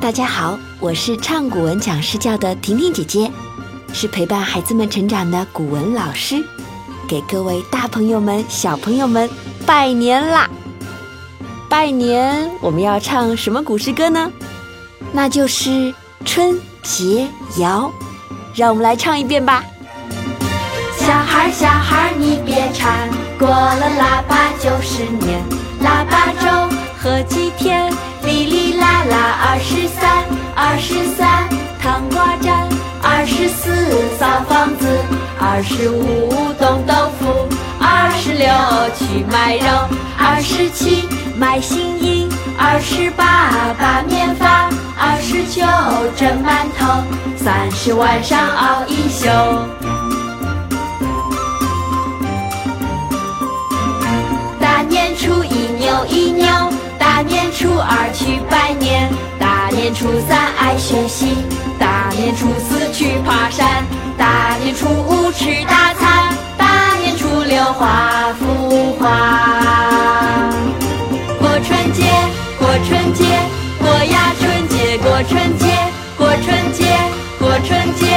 大家好，我是唱古文讲诗教的婷婷姐姐，是陪伴孩子们成长的古文老师，给各位大朋友们、小朋友们拜年啦！拜年，我们要唱什么古诗歌呢？那就是《春节谣》，让我们来唱一遍吧。小孩小孩你别馋，过了腊八就是年。腊八粥喝几天，哩哩二十三，二十三糖瓜粘，二十四扫房子，二十五冻豆腐，二十六去买肉，二十七买新衣，二十八把面发，二十九蒸馒头，三十晚上熬一宿。二去拜年，大年初三爱学习，大年初四去爬山，大年初五吃大餐，大年初六画幅画。过春节，过春节，过呀春节，过春节，过春节，过春节，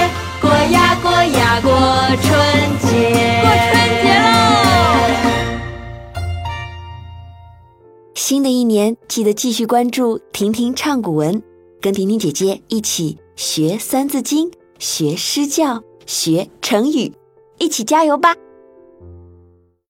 新的一年，记得继续关注婷婷唱古文，跟婷婷姐姐一起学《三字经》，学诗教，学成语，一起加油吧！